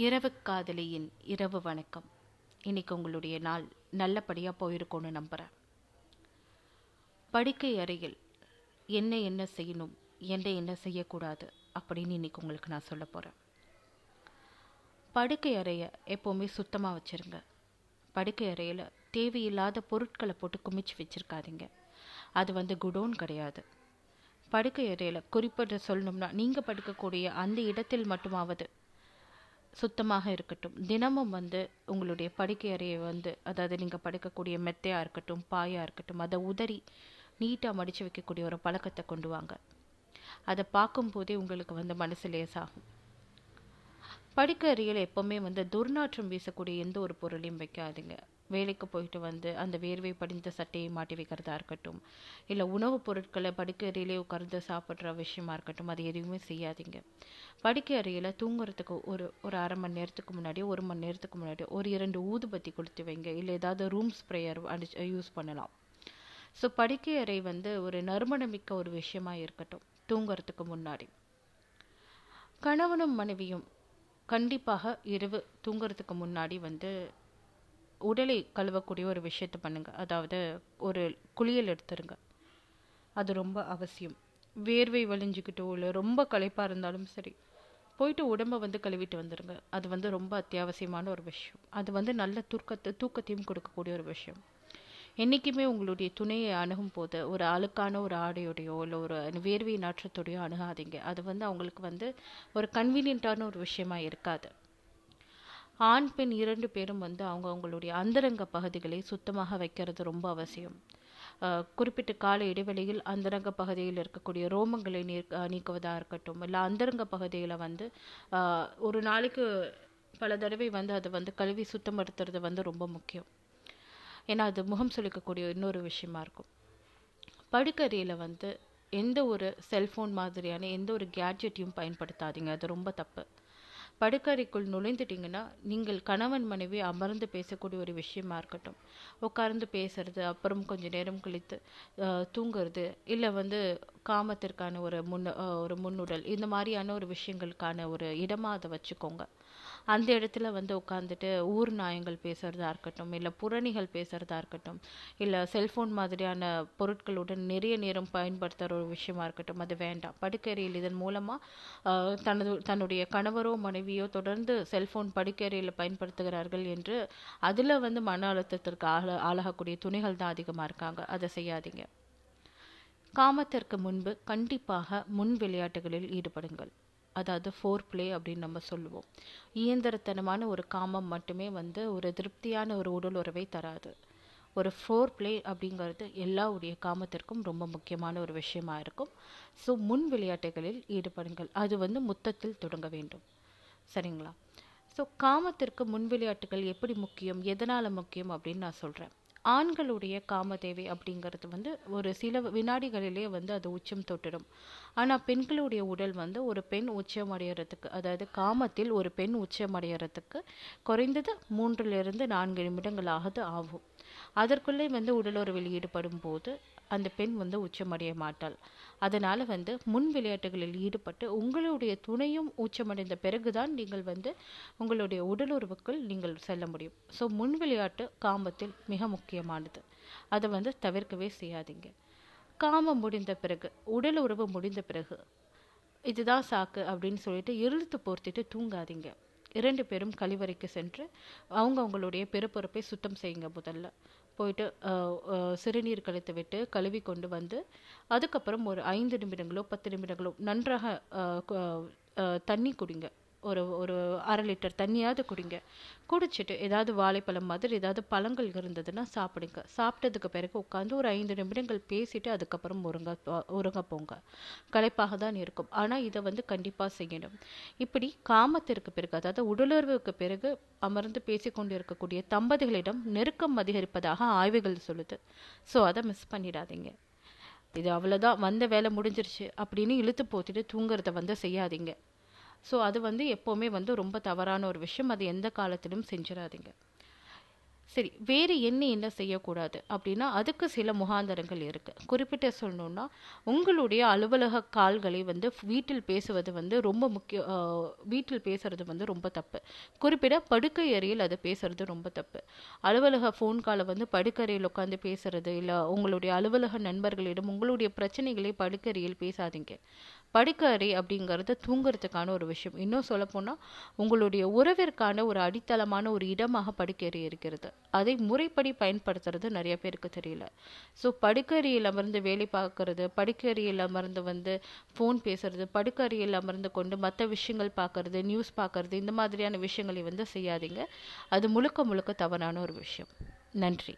இரவு காதலியின் இரவு வணக்கம். இன்னைக்கு உங்களுடைய நாள் நல்லபடியாக போயிருக்கோன்னு நம்புகிறேன் படுக்கை அறையில் என்ன என்ன செய்யணும் என்ன என்ன செய்யக்கூடாது அப்படின்னு இன்னைக்கு உங்களுக்கு நான் சொல்ல போகிறேன் படுக்கை அறையை எப்போவுமே சுத்தமாக வச்சுருங்க. படுக்கை அறையில் தேவையில்லாத பொருட்களை போட்டு குமிச்சு வச்சுருக்காதீங்க. அது வந்து குடோன் கிடையாது. படுக்கை அறையில் குறிப்பிட்டு சொல்லணும்னா நீங்கள் படுக்கக்கூடிய அந்த இடத்தில் மட்டுமாவது சுத்தமாக இருக்கட்டும். தினமும் வந்து உங்களுடைய படுக்கை அறையை வந்து அதாவது நீங்கள் படுக்கக்கூடிய மெத்தையாக இருக்கட்டும் பாயாக இருக்கட்டும் அதை உதறி நீட்டாக மடித்து வைக்கக்கூடிய ஒரு பழக்கத்தை கொண்டு வாங்க. அதை பார்க்கும்போதே உங்களுக்கு வந்து மனசு லேசாகும். படுக்கை அறையில் எப்போவுமே வந்து துர்நாற்றம் வீசக்கூடிய எந்த ஒரு பொருளையும் வைக்காதீங்க. வேலைக்கு போயிட்டு வந்து அந்த வேர்வை படிந்த சட்டையை மாட்டி வைக்கிறதா இருக்கட்டும். இல்லை உணவுப் பொருட்களை படுக்கையறையிலே உட்கார்ந்து சாப்பிட்ற விஷயமா இருக்கட்டும். அது எதுவுமே செய்யாதீங்க. படுக்கை அறையில் தூங்குறதுக்கு ஒரு ஒரு அரை மணி நேரத்துக்கு முன்னாடி ஒரு மணி நேரத்துக்கு முன்னாடி ஒரு இரண்டு ஊதுபத்தி கொடுத்து வைங்க. இல்லை ஏதாவது ரூம் ஸ்ப்ரேயர் அடிச்சு யூஸ் பண்ணலாம். ஸோ படுக்கை அறை வந்து ஒரு நறுமணமிக்க ஒரு விஷயமா இருக்கட்டும். தூங்குறதுக்கு முன்னாடி. கணவனும் மனைவியும் கண்டிப்பாக இரவு தூங்குறதுக்கு முன்னாடி வந்து உடலை கழுவக்கூடிய ஒரு விஷயத்தை பண்ணுங்கள் அதாவது ஒரு குளியல் எடுத்துருங்க. அது ரொம்ப அவசியம். வேர்வை வலிஞ்சுக்கிட்டோ இல்லை ரொம்ப களைப்பாக இருந்தாலும் சரி போயிட்டு உடம்பை வந்து கழுவிட்டு வந்துடுங்க அது வந்து ரொம்ப அத்தியாவசியமான ஒரு விஷயம். அது வந்து நல்ல தூக்கத்தை தூக்கத்தையும் கொடுக்கக்கூடிய ஒரு விஷயம். என்றைக்குமே உங்களுடைய துணையை அணுகும் போது ஒரு அழுக்கான ஒரு ஆடையோடையோ இல்லை ஒரு வேர்வை நாற்றத்தோடையோ அணுகாதீங்க. அது வந்து அவங்களுக்கு வந்து ஒரு கன்வீனியண்ட்டான ஒரு விஷயமா இருக்காது. ஆண் பெண் இரண்டு பேரும் வந்து அவங்க அவங்களுடைய அந்தரங்க பகுதிகளை சுத்தமாக வைக்கிறது ரொம்ப அவசியம். குறிப்பிட்ட கால இடைவெளியில் அந்தரங்க பகுதியில் இருக்கக்கூடிய ரோமங்களை நீர் நீக்குவதாக இருக்கட்டும் இல்லை அந்தரங்க பகுதியில் வந்து ஒரு நாளைக்கு பல தடவை வந்து அதை வந்து கழுவி சுத்தப்படுத்துறது வந்து ரொம்ப முக்கியம். ஏன்னா அது முகம் சுளிக்கக்கூடிய இன்னொரு விஷயமா இருக்கும். படுக்கறையில் வந்து எந்த ஒரு செல்ஃபோன் மாதிரியான எந்த ஒரு கேட்ஜெட்டையும் பயன்படுத்தாதீங்க. அது ரொம்ப தப்பு. படுக்கறைக்குள் நுழைந்துட்டிங்கன்னா நீங்கள் கணவன் மனைவி அமர்ந்து பேசக்கூடிய ஒரு விஷயமா இருக்கட்டும். உட்கார்ந்து பேசுறது அப்புறம் கொஞ்ச நேரம் கழித்து தூங்குறது இல்லை வந்து காமத்திற்கான ஒரு முன் ஒரு முன்னுடல் இந்த மாதிரியான ஒரு விஷயங்களுக்கான ஒரு இடமா அதை வச்சுக்கோங்க. அந்த இடத்துல வந்து உட்காந்துட்டு ஊர் நாயங்கள் பேசுகிறதா இருக்கட்டும் இல்லை புறணிகள் பேசுகிறதா இருக்கட்டும் இல்லை செல்ஃபோன் மாதிரியான பொருட்களுடன் நிறைய நேரம் பயன்படுத்துகிற ஒரு விஷயமா இருக்கட்டும் அது வேண்டாம். படுக்கறையில் இதன் மூலமாக தனது தன்னுடைய கணவரோ மனைவியோ தொடர்ந்து செல்ஃபோன் படுக்கறையில் பயன்படுத்துகிறார்கள் என்று அதில் வந்து மன அழுத்தத்திற்கு ஆள ஆளாகக்கூடிய துணிகள் தான் அதிகமாக இருக்காங்க. அதை செய்யாதீங்க. காமத்திற்கு முன்பு கண்டிப்பாக முன் விளையாட்டுகளில் ஈடுபடுங்கள். அதாவது ஃபோர் பிளே அப்படின்னு நம்ம சொல்லுவோம். இயந்திரத்தனமான ஒரு காமம் மட்டுமே வந்து ஒரு திருப்தியான ஒரு உடல் உறவை தராது. ஒரு ஃபோர் பிளே அப்படிங்கிறது எல்லாருடைய காமத்திற்கும் ரொம்ப முக்கியமான ஒரு விஷயமா இருக்கும். ஸோ முன் விளையாட்டுகளில் ஈடுபடுங்கள். அது வந்து முத்தத்தில் தொடங்க வேண்டும். சரிங்களா? ஸோ காமத்திற்கு முன் விளையாட்டுகள் எப்படி முக்கியம்? எதனால் முக்கியம் அப்படின்னு நான் சொல்கிறேன் ஆண்களுடைய காமதேவை அப்படிங்கிறது வந்து ஒரு சில வினாடிகளிலே வந்து அது உச்சம் தொட்டுடும். ஆனால் பெண்களுடைய உடல் வந்து ஒரு பெண் உச்சம் அடையிறதுக்கு அதாவது காமத்தில் ஒரு பெண் உச்சம் அடையிறதுக்கு குறைந்தது மூன்றிலிருந்து நான்கு நிமிடங்களாவது ஆகும். அதற்குள்ளே வந்து உடலுறவில் ஈடுபடும் போது அந்த பெண் வந்து உச்சமடைய மாட்டாள். அதனால் வந்து முன் விளையாட்டுகளில் ஈடுபட்டு உங்களுடைய துணையும் உச்சமடைந்த பிறகுதான் நீங்கள் வந்து உங்களுடைய உடலுறவுக்குள் நீங்கள் செல்ல முடியும். ஸோ முன் விளையாட்டு காமத்தில் மிக முக்கியமானது. அதை வந்து தவிர்க்கவே செய்யாதீங்க. காமம் முடிந்த பிறகு உடல் உறவு முடிந்த பிறகு இதுதான் சாக்கு அப்படின்னு சொல்லிட்டு இழுத்து போர்த்திட்டு தூங்காதீங்க. இரண்டு பேரும் கழிவறைக்கு சென்று அவங்க அவங்களுடைய பிறப்புறுப்பை சுத்தம் செய்யுங்க முதல்ல. போயிட்டு சிறுநீர் கழித்து விட்டு கழுவி கொண்டு வந்து அதுக்கப்புறம் ஒரு ஐந்து நிமிடங்களோ பத்து நிமிடங்களோ நன்றாக தண்ணி குடிங்க. ஒரு ஒரு அரை லிட்டர் தண்ணியாவது குடிங்க. குடிச்சிட்டு ஏதாவது வாழைப்பழம் மாதிரி ஏதாவது பழங்கள் இருந்ததுன்னா சாப்பிடுங்க. சாப்பிட்டதுக்கு பிறகு உட்காந்து ஒரு ஐந்து நிமிடங்கள் பேசிட்டு அதுக்கப்புறம் உறங்க உறங்க போங்க. களைப்பாக தான் இருக்கும். ஆனால் இதை வந்து கண்டிப்பாக செய்யணும். இப்படி காமத்திற்கு பிறகு அதாவது உடலுறவுக்கு பிறகு அமர்ந்து பேசிக்கொண்டு இருக்கக்கூடிய தம்பதிகளிடம் நெருக்கம் அதிகரிப்பதாக ஆய்வுகள் சொல்லுது. ஸோ அதை மிஸ் பண்ணிடாதீங்க. இது அவ்வளோதான் வந்த வேலை முடிஞ்சிருச்சு. அப்படின்னு இழுத்து போத்திட்டு தூங்குறத வந்து செய்யாதீங்க. ஸோ அது வந்து எப்போவுமே வந்து ரொம்ப தவறான ஒரு விஷயம். அது எந்த காலத்திலும் செஞ்சிடாதீங்க சரி வேறு என்ன என்ன செய்யக்கூடாது? அப்படின்னா அதுக்கு சில முகாந்தரங்கள் இருக்குது குறிப்பிட்ட சொல்லணுன்னா உங்களுடைய அலுவலக கால்களை வந்து வீட்டில் பேசுவது வந்து ரொம்ப முக்கிய வீட்டில் பேசுறது வந்து ரொம்ப தப்பு. குறிப்பிட படுக்கை அறையில் அது பேசுறது ரொம்ப தப்பு. அலுவலக ஃபோன் காலை வந்து படுக்கறையில் உட்காந்து பேசுறது இல்லை உங்களுடைய அலுவலக நண்பர்களிடம் உங்களுடைய பிரச்சனைகளை படுக்கறையில் பேசாதீங்க. படுக்கறை அப்படிங்கிறது தூங்குறதுக்கான ஒரு விஷயம். இன்னும் சொல்லப்போனால் உங்களுடைய உறவிற்கான ஒரு அடித்தளமான ஒரு இடமாக படுக்கறை இருக்கிறது. அதை முறைப்படி பயன்படுத்துறது நிறைய பேருக்கு தெரியல. ஸோ படுக்கறையில் அமர்ந்து வேலை பார்க்கறது படுக்கறையில் அமர்ந்து வந்து ஃபோன் பேசுறது படுக்கறையில் அமர்ந்து கொண்டு மற்ற விஷயங்கள் பார்க்கறது நியூஸ் பார்க்கறது இந்த மாதிரியான விஷயங்களை வந்து செய்யாதீங்க. அது முழுக்க முழுக்க தவறான ஒரு விஷயம். நன்றி.